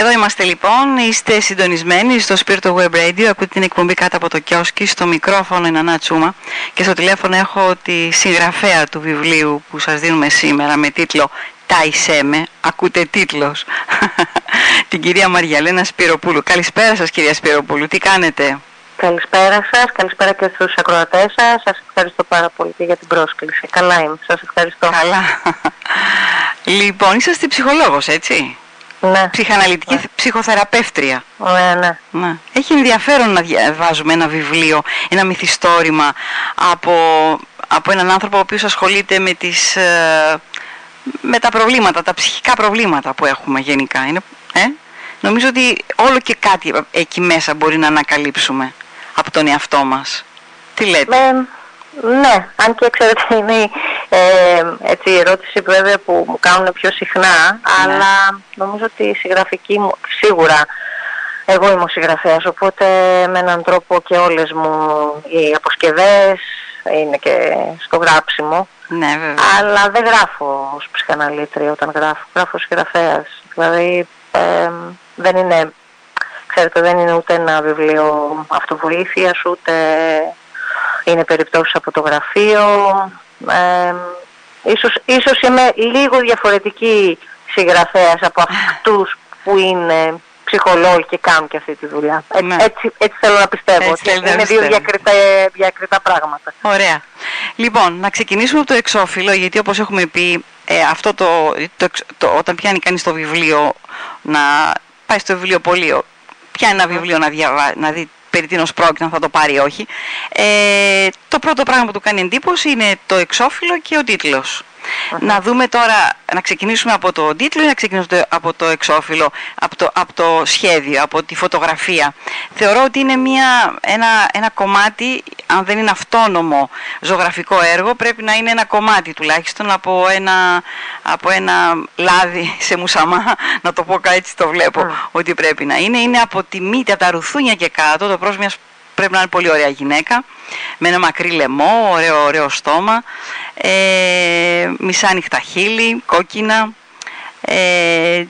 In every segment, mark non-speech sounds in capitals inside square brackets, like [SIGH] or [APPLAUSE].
Εδώ είμαστε λοιπόν, είστε συντονισμένοι στο Spirit Web Radio, ακούτε την εκπομπή κάτω από το κιόσκι, στο μικρόφωνο είναι Ανά Τσούμα και στο τηλέφωνο έχω τη συγγραφέα του βιβλίου που σας δίνουμε σήμερα με τίτλο «Τα με», ακούτε τίτλος, [LAUGHS] την κυρία Μαριαλένα Σπυροπούλου. Καλησπέρα σας κυρία Σπυροπούλου, τι κάνετε; Καλησπέρα σας, καλησπέρα και στους ακροατές σας. Σας ευχαριστώ πάρα πολύ για την πρόσκληση. Καλά είμαι, σας ευχαριστώ. Καλά. [LAUGHS] λοιπόν, είσαστε ψυχολόγος, έτσι; Ναι. Ψυχαναλυτική ναι. ψυχοθεραπεύτρια. Ναι, ναι, ναι. Έχει ενδιαφέρον να διαβάζουμε ένα βιβλίο, ένα μυθιστόρημα από, από έναν άνθρωπο ο οποίος ασχολείται με, τις, ε, με τα προβλήματα, τα ψυχικά προβλήματα που έχουμε γενικά. Είναι, ε; Νομίζω ότι όλο και κάτι εκεί μέσα μπορεί να ανακαλύψουμε από τον εαυτό μας. Τι λέτε; Ναι, αν και ξέρετε είναι ε, έτσι, η ερώτηση βέβαια που μου κάνουν πιο συχνά, ναι. αλλά νομίζω ότι η συγγραφική μου, σίγουρα εγώ είμαι ο συγγραφέας, οπότε με έναν τρόπο και όλες μου οι αποσκευές είναι και στο γράψιμο. Ναι, βέβαια. Αλλά δεν γράφω ως ψυχαναλήτρια όταν γράφω, γράφω ως συγγραφέας. Δηλαδή ε, δεν είναι, ξέρετε, δεν είναι ούτε ένα βιβλίο αυτοβοήθειας, ούτε είναι περιπτώσεις από το γραφείο. Ε, ίσως, ίσως είμαι λίγο διαφορετική συγγραφέας από αυτούς που είναι ψυχολόγοι και κάνουν και αυτή τη δουλειά. Ναι. Έτσι, έτσι θέλω να πιστεύω. Έτσι ότι είναι δύο διακριτά, διακριτά πράγματα. Ωραία. Λοιπόν, να ξεκινήσουμε από το εξώφυλλο, γιατί όπως έχουμε πει, ε, αυτό το, το, το, όταν πιάνει κανείς το βιβλίο, να πάει στο βιβλιοπωλείο, πιάνει ένα βιβλίο να, διαβά, να δει περί τίνος πρόκειται αν θα το πάρει ή όχι. Ε, το πρώτο πράγμα που του κάνει εντύπωση είναι το εξώφυλλο και ο τίτλος. Να δούμε τώρα, να ξεκινήσουμε από το τίτλο ή να ξεκινήσουμε από το εξώφυλλο, από το, από το σχέδιο, από τη φωτογραφία. Θεωρώ ότι είναι μια, ένα, ένα κομμάτι, αν δεν είναι αυτόνομο ζωγραφικό έργο, πρέπει να είναι ένα κομμάτι τουλάχιστον από ένα, από ένα λάδι σε μουσαμά, [LAUGHS] να το πω έτσι το βλέπω ότι πρέπει να είναι. Είναι από τη μύτη, από τα ρουθούνια και κάτω, το πρόσωπο πρέπει να είναι πολύ ωραία γυναίκα, με ένα μακρύ λαιμό, ωραίο, ωραίο στόμα, ε, μισά νυχτα χείλη, κόκκινα. Ε,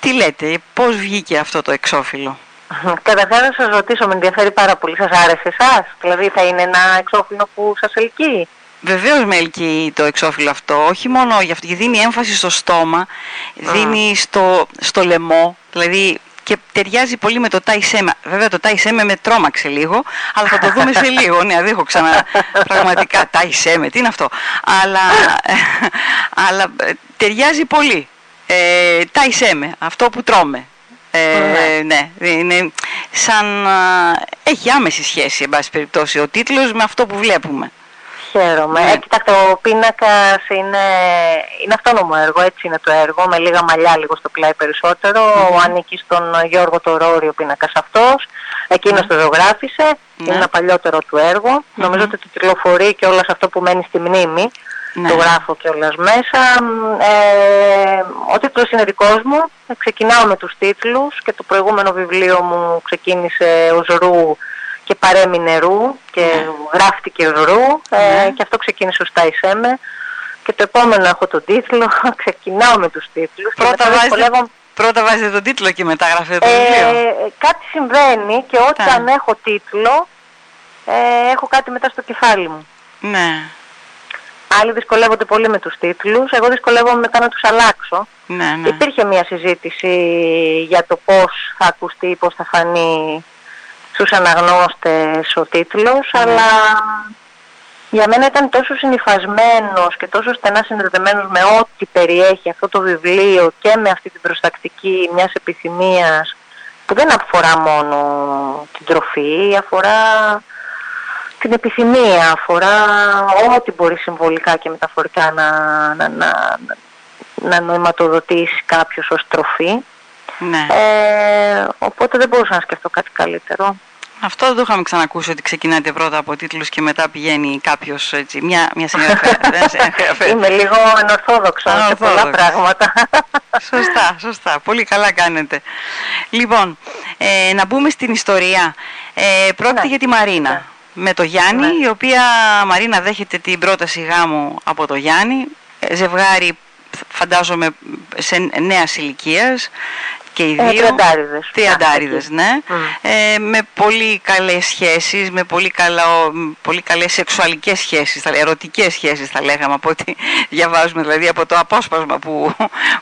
τι λέτε, πώς βγήκε αυτό το εξώφυλλο; Καταρχάς να σας ρωτήσω, με ενδιαφέρει πάρα πολύ, σας άρεσε εσάς, δηλαδή θα είναι ένα εξώφυλλο που σας ελκύει; Βεβαίως με ελκύει το εξώφυλλο αυτό, όχι μόνο για αυτό, γιατί δίνει έμφαση στο στόμα, δίνει στο, στο λαιμό, δηλαδή και ταιριάζει πολύ με το Τάισέμε. Βέβαια το Τάισέμε με τρόμαξε λίγο, αλλά θα το δούμε σε [LAUGHS] λίγο. Ναι, δεν έχω ξανά πραγματικά Τάισέμε, τι είναι αυτό; Αλλά, αλλά ε, ταιριάζει πολύ. Ε, Τάισέμε, αυτό που τρώμε. Ε, ναι, είναι σαν... έχει άμεση σχέση, εν πάση περιπτώσει, ο τίτλος με αυτό που βλέπουμε. Χαίρομαι. Ναι. Ε, κοιτάξτε, ο πίνακας είναι, είναι αυτόνομο έργο, έτσι είναι το έργο, με λίγα μαλλιά λίγο στο πλάι περισσότερο. Mm. Ο ανήκει στον Γιώργο Τωρόρη ο πίνακας αυτός. Εκείνος το ζωγράφησε. Είναι ένα παλιότερο του έργο. Νομίζω ότι το τηλεφορεί και όλας αυτό που μένει στη μνήμη. Το γράφω και όλα μέσα. Ε, ο τίτλος είναι δικός μου. Ε, ξεκινάω με τους τίτλους και το προηγούμενο βιβλίο μου ξεκίνησε ως Ρου και παρέμεινε ρου και ναι. γράφτηκε ρου ε, ναι. και αυτό ξεκίνησε ως Τάισέμε και το επόμενο έχω τον τίτλο, [LAUGHS] ξεκινάω με τους τίτλους πρώτα, και βάζετε, πρώτα βάζετε τον τίτλο και μετά γράφετε το βιβλίο ε, κάτι συμβαίνει και όταν ναι. έχω τίτλο ε, έχω κάτι μετά στο κεφάλι μου ναι Άλλοι δυσκολεύονται πολύ με τους τίτλους, εγώ δυσκολεύομαι μετά να τους αλλάξω. Ναι, ναι. Υπήρχε μια συζήτηση για το πώς θα ακουστεί, πώς θα φανεί στους αναγνώστες ο τίτλος, ναι. αλλά για μένα ήταν τόσο συνειφασμένος και τόσο στενά συνδεδεμένος με ό,τι περιέχει αυτό το βιβλίο και με αυτή την προστακτική μιας επιθυμίας που δεν αφορά μόνο την τροφή, αφορά την επιθυμία, αφορά ό,τι μπορεί συμβολικά και μεταφορικά να, να, να, να νοηματοδοτήσει κάποιος ως τροφή. Ναι. Ε, οπότε δεν μπορούσα να σκεφτώ κάτι καλύτερο. Αυτό δεν το είχαμε ξανακούσει ότι ξεκινάτε πρώτα από τίτλους και μετά πηγαίνει κάποιος έτσι, μια, μια συγγραφέα. [LAUGHS] Είμαι λίγο ανορθόδοξο σε πολλά πράγματα. [LAUGHS] σωστά, σωστά. Πολύ καλά κάνετε. Λοιπόν, ε, να μπούμε στην ιστορία. Ε, πρόκειται ναι. για τη Μαρίνα. Ναι. Με το Γιάννη, ναι. η οποία Μαρίνα δέχεται την πρόταση γάμου από το Γιάννη. Ε, ζευγάρι φαντάζομαι σε νέας ηλικίας και οι Ε, δύο. τριαντάριδες. Τριαντάριδες, Α, ναι. Μμ. Ε, με πολύ καλές σχέσεις, με πολύ, καλό, πολύ καλές σεξουαλικές σχέσεις, θα, ερωτικές σχέσεις θα λέγαμε από ό,τι [LAUGHS] διαβάζουμε, δηλαδή από το απόσπασμα που,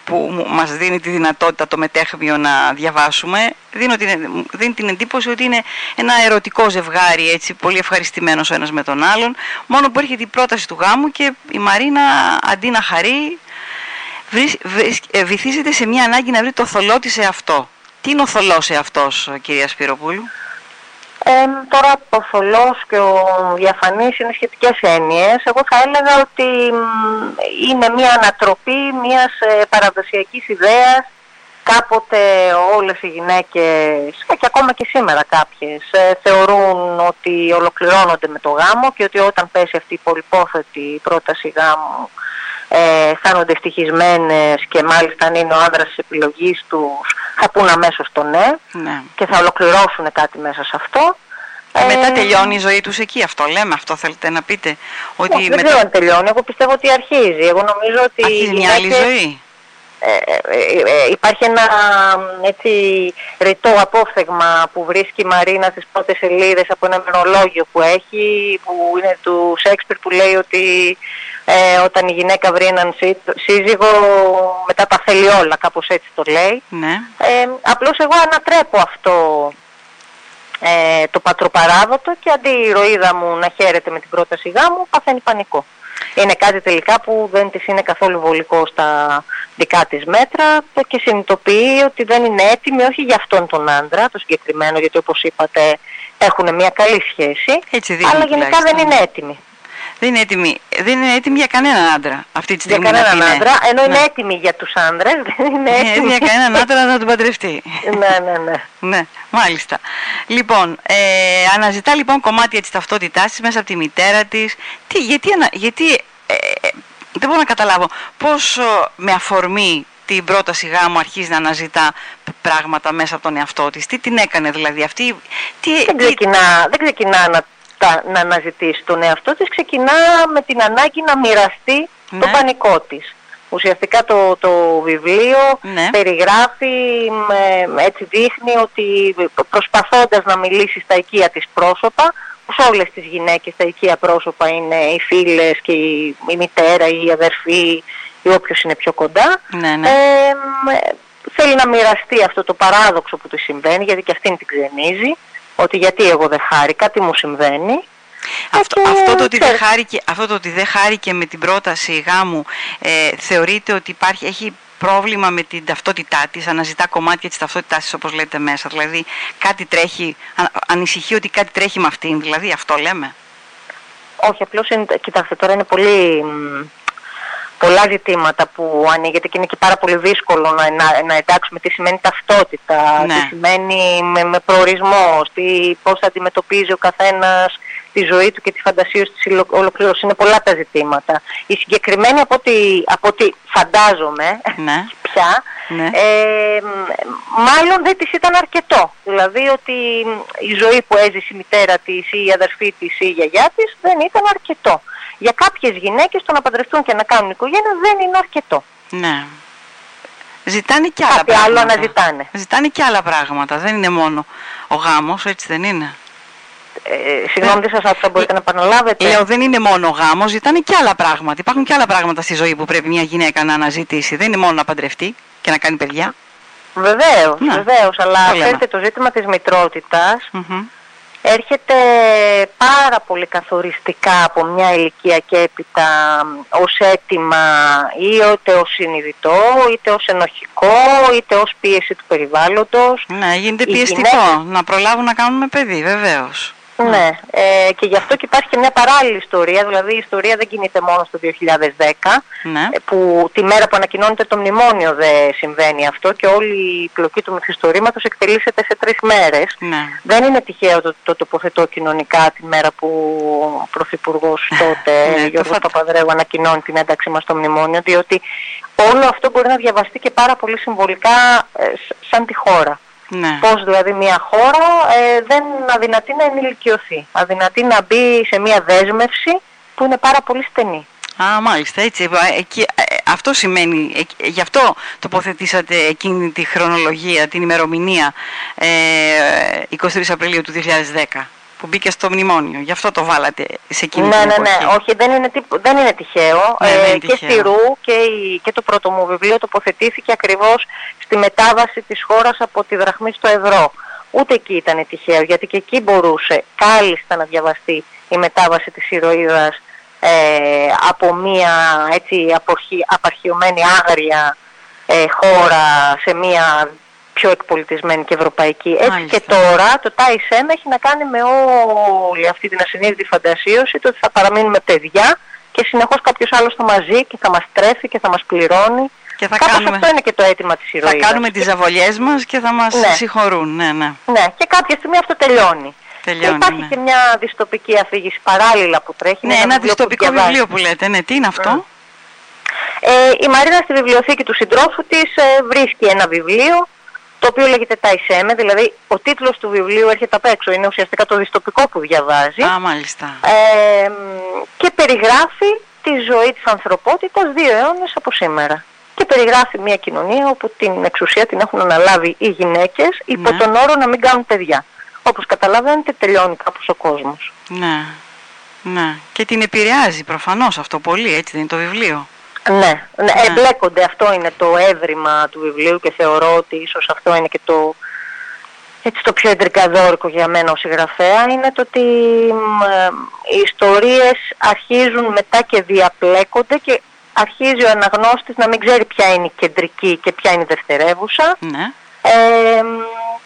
που μου- μας δίνει τη δυνατότητα το μετέχμιο να διαβάσουμε. Δίνω την, δίνει την εντύπωση ότι είναι ένα ερωτικό ζευγάρι, έτσι, πολύ ευχαριστημένος ο ένας με τον άλλον. Μόνο που έρχεται η πρόταση του γάμου και η Μαρίνα αντί να χαρεί βρίσ- βρίσ- ε, βυθίζεται σε μια ανάγκη να βρει το θολό της σε αυτό. Τι είναι ο θολός σε αυτός, κυρία Σπυροπούλου; Ε, τώρα ο θολός και ο διαφανής είναι σχετικές έννοιες. Εγώ θα έλεγα ότι μ, είναι μια ανατροπή μιας ε, παραδοσιακής ιδέας. Κάποτε όλες οι γυναίκες, ε, και ακόμα και σήμερα κάποιες, ε, θεωρούν ότι ολοκληρώνονται με το γάμο και ότι όταν πέσει αυτή η πολυπόθετη πρόταση γάμου ε, αισθάνονται ευτυχισμένες και μάλιστα αν είναι ο άντρας της επιλογής τους θα πούν αμέσως το ναι Ναι. και θα ολοκληρώσουν κάτι μέσα σε αυτό. Και μετά Ε, τελειώνει η ζωή τους εκεί. Αυτό λέμε, αυτό θέλετε να πείτε. Ότι όχι, δεν μετά ξέρω αν τελειώνει. Εγώ πιστεύω ότι αρχίζει. Εγώ νομίζω ότι αρχίζει οι μια άλλη γυναίκες- ζωή; ε, ε, ε, υπάρχει ένα μ, έτσι ρητό απόφθεγμα που βρίσκει η Μαρίνα στις πρώτες σελίδες από ένα μερολόγιο που έχει, που είναι του Σέξπιρ που λέει ότι ε, όταν η γυναίκα βρει έναν σύ- σύζυγο μετά τα θέλει όλα, κάπως έτσι το λέει. Ναι. Ε, απλώς εγώ ανατρέπω αυτό ε, το πατροπαράδοτο και αντί η ηρωίδα μου να χαίρεται με την πρόταση γάμου, παθαίνει πανικό. Είναι κάτι τελικά που δεν της είναι καθόλου βολικό στα δικά της μέτρα και συνειδητοποιεί ότι δεν είναι έτοιμη όχι για αυτόν τον άντρα, το συγκεκριμένο, γιατί όπως είπατε έχουν μια καλή σχέση, Έτσι δείχνει αλλά γενικά τουλάχιστον. δεν είναι έτοιμη. Δεν είναι έτοιμη, δεν είναι έτοιμη για κανέναν άντρα αυτή τη Για στιγμή. να κανέναν πει ναι. άντρα, ενώ είναι Ναι. έτοιμη για τους άντρες, [LAUGHS] δεν είναι Δεν είναι έτοιμη. έτοιμη για κανέναν άντρα να τον παντρευτεί. ναι, ναι, ναι. Ναι, μάλιστα. Λοιπόν, ε, αναζητά λοιπόν κομμάτια της ταυτότητάς της μέσα από τη μητέρα της. Τι, γιατί, ανα- γιατί ε, ε, δεν μπορώ να καταλάβω πώς ε, με αφορμή την πρόταση γάμου αρχίζει να αναζητά πράγματα μέσα από τον εαυτό της. Τι την έκανε δηλαδή αυτή. Τι, δεν τι- ξεκινά, δεν ξεκινά να, τα, να αναζητήσει τον εαυτό της, ξεκινά με την ανάγκη να μοιραστεί το Ναι. πανικό της. Ουσιαστικά το, το βιβλίο Ναι. περιγράφει, με- έτσι δείχνει ότι προσπαθώντας να μιλήσει στα οικία της πρόσωπα, πως όλες τις γυναίκες τα οικία πρόσωπα είναι οι φίλες και η, η μητέρα ή η αδερφή ή όποιος είναι πιο κοντά. Ναι, ναι. Ε, μ, ε, θέλει να μοιραστεί αυτό το παράδοξο που του συμβαίνει, γιατί και αυτήν την ξενίζει, ότι γιατί εγώ δεν χάρηκα, τι μου συμβαίνει. Αυτό, και αυτό, το ότι δεν ξέρεις. χάρηκε, αυτό το ότι δεν χάρηκε με την πρόταση γάμου ε, θεωρείτε ότι υπάρχει, έχει πρόβλημα με την ταυτότητά της, αναζητά κομμάτια της ταυτότητάς της όπως λέτε μέσα. Δηλαδή κάτι τρέχει, α- ανησυχεί ότι κάτι τρέχει με αυτήν, δηλαδή αυτό λέμε. Όχι, απλώς είναι, κοιτάξτε τώρα είναι πολύ, μ, πολλά ζητήματα που ανοίγεται και είναι και πάρα πολύ δύσκολο να, να, να εντάξουμε τι σημαίνει ταυτότητα, Ναι. τι σημαίνει με, με προορισμός, τι, πώς θα αντιμετωπίζει ο καθένας τη ζωή του και τη φαντασία της υλο- ολοκλήρωσης. Είναι πολλά τα ζητήματα. Η συγκεκριμένη από ό,τι, από ό,τι φαντάζομαι Ναι. [LAUGHS] πια, Ναι. ε, μ, μάλλον δεν της ήταν αρκετό. Δηλαδή ότι μ, η ζωή που έζησε η μητέρα της ή η αδερφή της ή η γιαγιά της δεν ήταν αρκετό. Για κάποιες γυναίκες το να παντρευτούν και να κάνουν οικογένεια δεν είναι αρκετό. Ναι. Ζητάνε και άλλα Κάτι άλλο πράγματα. αναζητάνε. Ζητάνε και άλλα πράγματα. Δεν είναι μόνο ο γάμος, έτσι δεν είναι; Ε, συγγνώμη, δεν σας άκουσα, μπορείτε να επαναλάβετε. Λέω δεν είναι μόνο ο γάμος, ζητάνε και άλλα πράγματα. Υπάρχουν και άλλα πράγματα στη ζωή που πρέπει μια γυναίκα να αναζητήσει. Δεν είναι μόνο να παντρευτεί και να κάνει παιδιά. Βεβαίως, Ναι, βεβαίως, αλλά το λέμε. ξέρετε το ζήτημα της μητρότητας Μμμ. Έρχεται πάρα πολύ καθοριστικά από μια ηλικία και έπειτα μ, ως αίτημα ή είτε ως συνειδητό, είτε ως ενοχικό, είτε ως πίεση του περιβάλλοντος. Ναι, γίνεται Οι πιεστικό γυναίκες- να προλάβουν να κάνουν παιδί, βεβαίως. Ναι, ε, και γι' αυτό και υπάρχει και μια παράλληλη ιστορία, δηλαδή η ιστορία δεν κινείται μόνο στο 2010, Ναι. ε, που τη μέρα που ανακοινώνεται το μνημόνιο δεν συμβαίνει αυτό και όλη η πλοκή του μυθιστορήματος εκτελήσεται σε τρεις μέρες. Ναι. Δεν είναι τυχαίο το, το τοποθετώ κοινωνικά τη μέρα που ο Πρωθυπουργός τότε, Ναι, το Γιώργος φα- Παπαδρέου, ανακοινώνει την ένταξή μας στο μνημόνιο, διότι όλο αυτό μπορεί να διαβαστεί και πάρα πολύ συμβολικά ε, σ- σαν τη χώρα. Ναι. Πώς δηλαδή μια χώρα ε, δεν αδυνατεί να ενηλικιωθεί, αδυνατεί να μπει σε μια δέσμευση που είναι πάρα πολύ στενή. Α, μάλιστα, έτσι. Εκεί, ε, αυτό σημαίνει, γι' αυτό τοποθετήσατε εκείνη τη χρονολογία, την ημερομηνία ε, 23 Απριλίου του 2010 που μπήκε στο μνημόνιο. Γι' αυτό το βάλατε σε εκείνη ναι, την Ναι, ναι, όχι, δεν είναι, δεν είναι τυχαίο. Ναι, ε, είναι και τυχαίο. στη ΡΟΥ και, η, και το πρώτο μου βιβλίο τοποθετήθηκε ακριβώς στη μετάβαση της χώρας από τη δραχμή στο ευρώ. Ούτε εκεί ήταν τυχαίο, γιατί και εκεί μπορούσε κάλλιστα να διαβαστεί η μετάβαση της ηρωίδας ε, από μια έτσι απορχι, απαρχιωμένη άγρια ε, χώρα σε μια πιο εκπολιτισμένη και ευρωπαϊκή. Έτσι Μάλιστα. και τώρα το TISM έχει να κάνει με όλη αυτή την ασυνείδητη φαντασίωση το ότι θα παραμείνουμε παιδιά και συνεχώς κάποιος άλλος θα μας ζει και θα μας τρέφει και θα μας πληρώνει. Και θα Κάπως κάνουμε, αυτό είναι και το αίτημα της θα ηρωίδας. κάνουμε τις αβολιές μας και θα μας Ναι. συγχωρούν. Ναι, ναι. Ναι, και κάποια στιγμή αυτό τελειώνει. Τελειώνει, και υπάρχει ναι. και μια δυστοπική αφήγηση παράλληλα που τρέχει. Ναι, είναι ένα βιβλίο που δυστοπικό διαβάζει. βιβλίο που λέτε. Ναι, τι είναι αυτό; Ε, η Μαρίνα στη βιβλιοθήκη του συντρόφου της ε, βρίσκει ένα βιβλίο το οποίο λέγεται Ταϊσέμε, δηλαδή ο τίτλος του βιβλίου έρχεται απ' έξω, είναι ουσιαστικά το δυστοπικό που διαβάζει Α, μάλιστα. ε, και περιγράφει τη ζωή της ανθρωπότητας δύο αιώνες από σήμερα. Και περιγράφει μια κοινωνία όπου την εξουσία την έχουν αναλάβει οι γυναίκες υπό Ναι. τον όρο να μην κάνουν παιδιά. Όπως καταλαβαίνετε τελειώνει κάπως ο κόσμος. Ναι. Ναι. Και την επηρεάζει προφανώς αυτό πολύ, έτσι δεν είναι το βιβλίο. Ναι, ναι, Ναι. εμπλέκονται. Αυτό είναι το έβριμα του βιβλίου και θεωρώ ότι ίσως αυτό είναι και το, έτσι, το πιο εντρικαδόρικο για μένα ως συγγραφέα είναι το ότι μ, ε, οι ιστορίες αρχίζουν μετά και διαπλέκονται και αρχίζει ο αναγνώστης να μην ξέρει ποια είναι η κεντρική και ποια είναι η δευτερεύουσα Ναι. ε, μ,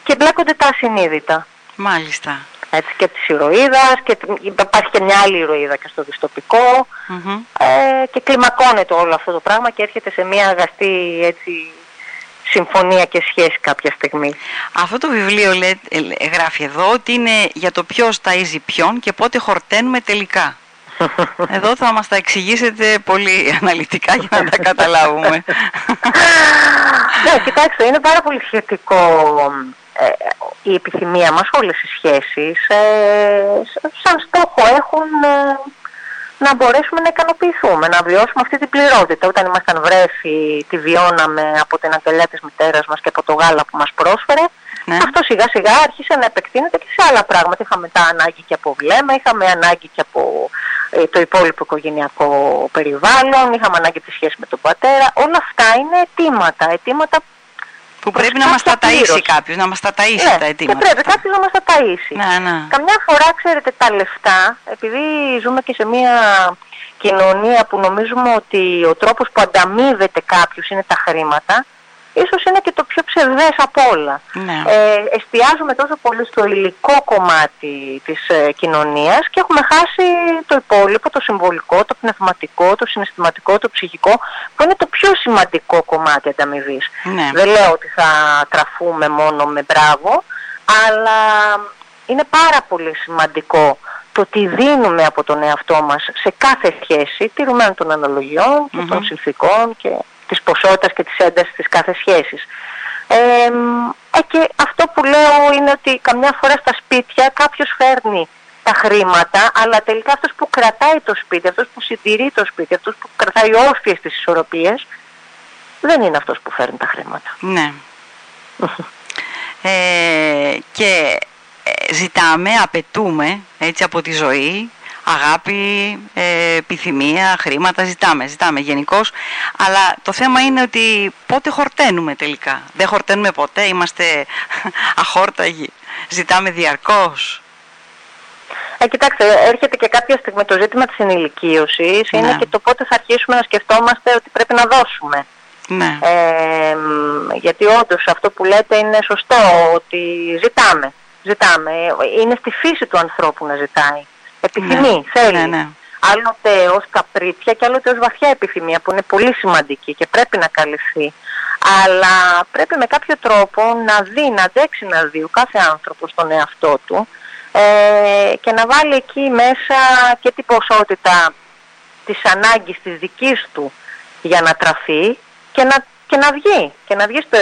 και μπλέκονται τα ασυνείδητα. Μάλιστα. Έτσι, και της ηρωίδας και υπάρχει και μια άλλη ηρωίδα και στο δυστοπικό Μμμ. ε, και κλιμακώνεται όλο αυτό το πράγμα και έρχεται σε μια αγαστή έτσι, συμφωνία και σχέση κάποια στιγμή. Αυτό το βιβλίο λέει, ε, γράφει εδώ ότι είναι για το ποιος ταΐζει ποιον και πότε χορταίνουμε τελικά. [LAUGHS] Εδώ θα μας τα εξηγήσετε πολύ αναλυτικά για να τα καταλάβουμε. [LAUGHS] ναι, κοιτάξτε, είναι πάρα πολύ σχετικό ε, η επιθυμία μας, όλες οι σχέσεις, ε, σ- σαν στόχο έχουν ε, να μπορέσουμε να ικανοποιηθούμε, να βιώσουμε αυτή την πληρότητα. Όταν ήμασταν βρέφη, τη βιώναμε από την αγκαλιά της μητέρας μας και από το γάλα που μας πρόσφερε. Ναι. Αυτό σιγά σιγά άρχισε να επεκτείνεται και σε άλλα πράγματα. Είχαμε τα ανάγκη και από βλέμμα, είχαμε ανάγκη και από ε, το υπόλοιπο οικογενειακό περιβάλλον, είχαμε ανάγκη τη σχέση με τον πατέρα. Όλα αυτά είναι αιτήματα, αιτήματα Που προς πρέπει να μας τα κάποια ταΐσει πλήρωση. κάποιος, να μας τα ταΐσει ναι, τα και αιτήματα. πρέπει αυτά. κάποιος να μας τα ταΐσει. Ναι, ναι. Καμιά φορά, ξέρετε, τα λεφτά, επειδή ζούμε και σε μια κοινωνία που νομίζουμε ότι ο τρόπος που ανταμείβεται κάποιος είναι τα χρήματα, ίσως είναι και το πιο ψευδές από όλα. Ναι. Ε, εστιάζουμε τόσο πολύ στο υλικό κομμάτι της ε, κοινωνίας και έχουμε χάσει το υπόλοιπο, το συμβολικό, το πνευματικό, το συναισθηματικό, το ψυχικό, που είναι το πιο σημαντικό κομμάτι ανταμοιβής. Ναι. Δεν λέω ότι θα τραφούμε μόνο με μπράβο, αλλά είναι πάρα πολύ σημαντικό το τι δίνουμε από τον εαυτό μας σε κάθε σχέση, τηρουμένων των αναλογιών και των Μμμ. συνθήκων και της ποσότητας και της έντασης της κάθε σχέσης. Ε, μ, ε, και αυτό που λέω είναι ότι καμιά φορά στα σπίτια κάποιος φέρνει τα χρήματα, αλλά τελικά αυτός που κρατάει το σπίτι, αυτός που συντηρεί το σπίτι, αυτός που κρατάει όρθιες τις ισορροπίες, δεν είναι αυτός που φέρνει τα χρήματα. Ναι. [LAUGHS] Ε, και ε, ζητάμε, απαιτούμε έτσι από τη ζωή αγάπη, ε, επιθυμία, χρήματα, ζητάμε, ζητάμε γενικώ. Αλλά το θέμα είναι ότι πότε χορταίνουμε τελικά. Δεν χορταίνουμε ποτέ, είμαστε [LAUGHS] αχόρταγοι. Ζητάμε διαρκώς. Ε, κοιτάξτε, έρχεται και κάποια στιγμή το ζήτημα της ενηλικίωσης, είναι Ναι. και το πότε θα αρχίσουμε να σκεφτόμαστε ότι πρέπει να δώσουμε. Ναι, Ε, μ, γιατί όντως αυτό που λέτε είναι σωστό, ότι ζητάμε. Ζητάμε. Είναι στη φύση του ανθρώπου να ζητάει. Επιθυμεί, Ναι, θέλει. ναι, ναι. Άλλοτε ως καπρίτσια και άλλοτε ως βαθιά επιθυμία που είναι πολύ σημαντική και πρέπει να καλυφθεί. Αλλά πρέπει με κάποιο τρόπο να δει, να αντέξει να δει ο κάθε άνθρωπος τον εαυτό του ε, και να βάλει εκεί μέσα και την ποσότητα της ανάγκης της δικής του για να τραφεί και να, και να βγει. Και να βγει στο,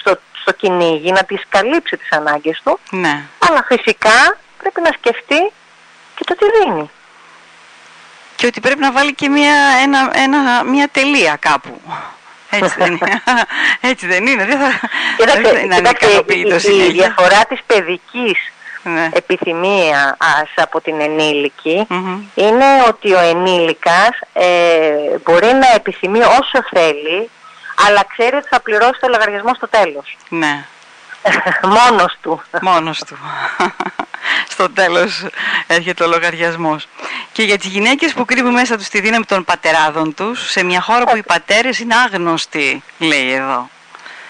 στο, στο κυνήγι, να τις καλύψει τις ανάγκες του. ναι. Αλλά φυσικά πρέπει να σκεφτεί και το τι δίνει. και ότι πρέπει να βάλει και μια, ένα, ένα, μια τελεία κάπου. Έτσι δεν είναι. [LAUGHS] Έτσι δεν είναι. Δεν θα, κοιτάξτε, η, η, διαφορά της παιδικής ναι. επιθυμία από την ενηλικη είναι ότι ο ενήλικας ε, μπορεί να επιθυμεί όσο θέλει αλλά ξέρει ότι θα πληρώσει το λογαριασμό στο τέλος. Ναι. [LAUGHS] Μόνος του. Μόνος του. [LAUGHS] στο τέλος έρχεται ο λογαριασμός. Και για τις γυναίκες που κρύβουν μέσα τους τη δύναμη των πατεράδων τους, σε μια χώρα που οι πατέρες είναι άγνωστοι, λέει εδώ.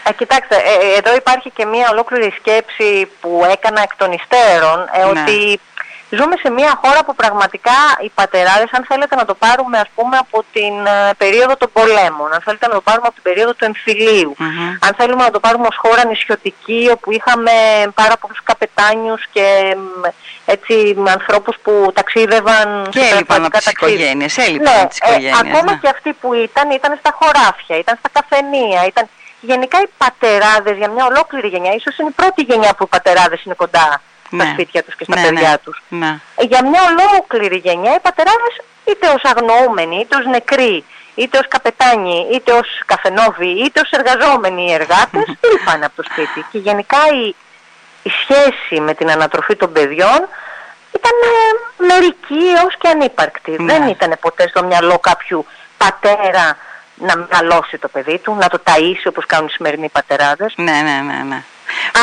Ε, κοιτάξτε, ε, ε, εδώ υπάρχει και μια ολόκληρη σκέψη που έκανα εκ των υστέρων, ε, ναι. ότι ζούμε σε μια χώρα που πραγματικά οι πατεράδες, αν θέλετε να το πάρουμε ας πούμε από την περίοδο των πολέμων, αν θέλετε να το πάρουμε από την περίοδο του εμφυλίου, αν θέλουμε να το πάρουμε ως χώρα νησιωτική όπου είχαμε πάρα πολλούς καπετάνιους και έτσι ανθρώπους που ταξίδευαν και έλειπαν από τις οικογένειες, έλειπαν ναι, τις οικογένειες. ακόμα ναι. και αυτοί που ήταν, ήταν στα χωράφια, ήταν στα καφενεία, ήταν γενικά οι πατεράδες για μια ολόκληρη γενιά, ίσως είναι η πρώτη γενιά που οι πατεράδες είναι κοντά ναι. στα σπίτια τους και στα ναι, παιδιά ναι. τους. Ναι. Για μια ολόκληρη γενιά οι πατεράδες είτε ως αγνοούμενοι, είτε ως νεκροί, είτε ως καπετάνοι, είτε ως καφενόβοι, είτε ως εργαζόμενοι εργάτες, [LAUGHS] ήλπαν από το σπίτι. Και γενικά η, η σχέση με την ανατροφή των παιδιών ήταν ε, μερική έως και ανύπαρκτη. Δεν ήταν ποτέ στο μυαλό κάποιου πατέρα να μεγαλώσει το παιδί του, να το ταΐσει όπως κάνουν οι σημερινοί πατεράδες. Ναι, ναι, ναι, ναι.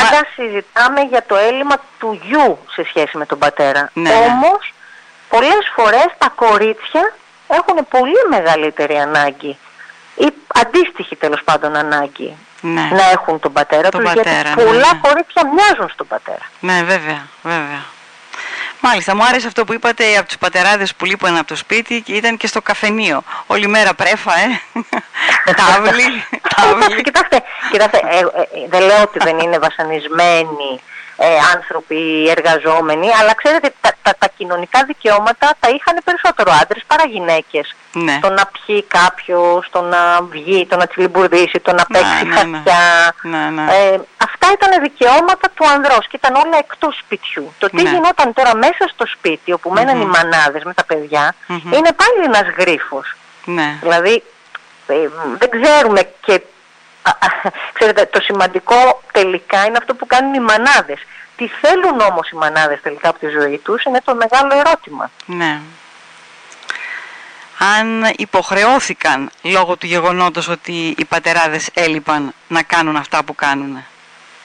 Άρα συζητάμε για το έλλειμμα του γιου σε σχέση με τον πατέρα. Ναι, ναι. Όμως, πολλές φορές τα κορίτσια έχουν πολύ μεγαλύτερη ανάγκη ή αντίστοιχη τέλος πάντων ανάγκη ναι. να έχουν τον πατέρα τον τους, πατέρα, γιατί πολλά ναι, ναι. κορίτσια μοιάζουν στον πατέρα. Ναι, βέβαια, βέβαια. Μάλιστα, μου άρεσε αυτό που είπατε από τους πατεράδες που λείπουν από το σπίτι και ήταν και στο καφενείο. Όλη μέρα πρέφα, ε. [LAUGHS] τάβλη, [LAUGHS] τάβλη. Κοιτάξτε, κοιτάξτε ε, ε, δεν λέω ότι δεν είναι βασανισμένοι ε, άνθρωποι εργαζόμενοι, αλλά ξέρετε τα, τα, τα, κοινωνικά δικαιώματα τα είχαν περισσότερο άντρες παρά γυναίκες. Ναι. Το να πιει κάποιος, το να βγει, το να τσιλιμπουρδίσει, το να παίξει ναι, ναι, χαρτιά. Ναι, ναι. Ε, αυτά ήταν δικαιώματα του ανδρός και ήταν όλα εκτός σπιτιού. Το τι γινόταν τώρα μέσα στο σπίτι όπου μέναν οι μανάδες με τα παιδιά είναι πάλι ένας γρίφος. Ναι. Δηλαδή ε, δεν ξέρουμε και ξέρετε, το σημαντικό τελικά είναι αυτό που κάνουν οι μανάδες. Τι θέλουν όμως οι μανάδες τελικά από τη ζωή τους είναι το μεγάλο ερώτημα. Ναι. Αν υποχρεώθηκαν λόγω του γεγονότος ότι οι πατεράδες έλειπαν να κάνουν αυτά που κάνουν.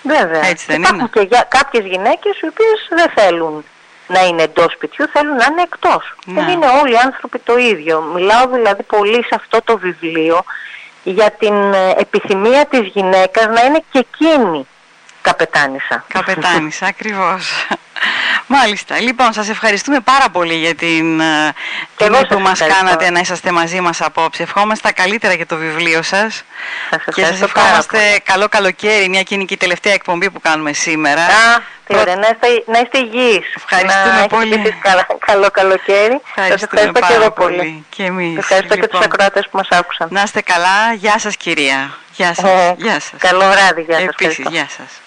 Βέβαια. Έτσι δεν Υπάρχουν είναι. και για κάποιες γυναίκες οι οποίες δεν θέλουν να είναι εντός σπιτιού, θέλουν να είναι εκτός. Ναι. Δεν είναι όλοι οι άνθρωποι το ίδιο. Μιλάω δηλαδή πολύ σε αυτό το βιβλίο για την ε, επιθυμία της γυναίκας να είναι και εκείνη καπετάνισσα. Καπετάνισσα, ακριβώς. Μάλιστα. Λοιπόν, σας ευχαριστούμε πάρα πολύ για την ε, τιμή που μας κάνατε να είσαστε μαζί μας απόψε. Ευχόμαστε τα καλύτερα για το βιβλίο σας. Σας και σας ευχόμαστε καλό καλοκαίρι, μια και είναι και η τελευταία εκπομπή που κάνουμε σήμερα. Α, τι ωραία, να είστε, να είστε υγιείς. Ευχαριστούμε να πολύ. Καλά, καλό καλοκαίρι. Σας ευχαριστώ και εγώ πολύ. Και εμείς. Ευχαριστώ λοιπόν, και τους ακροάτες που μας άκουσαν. Να είστε καλά. Γεια σας κυρία. Γεια σας. Ε, γεια σας. Καλό βράδυ. Γεια σας. Επίσης, γεια σας.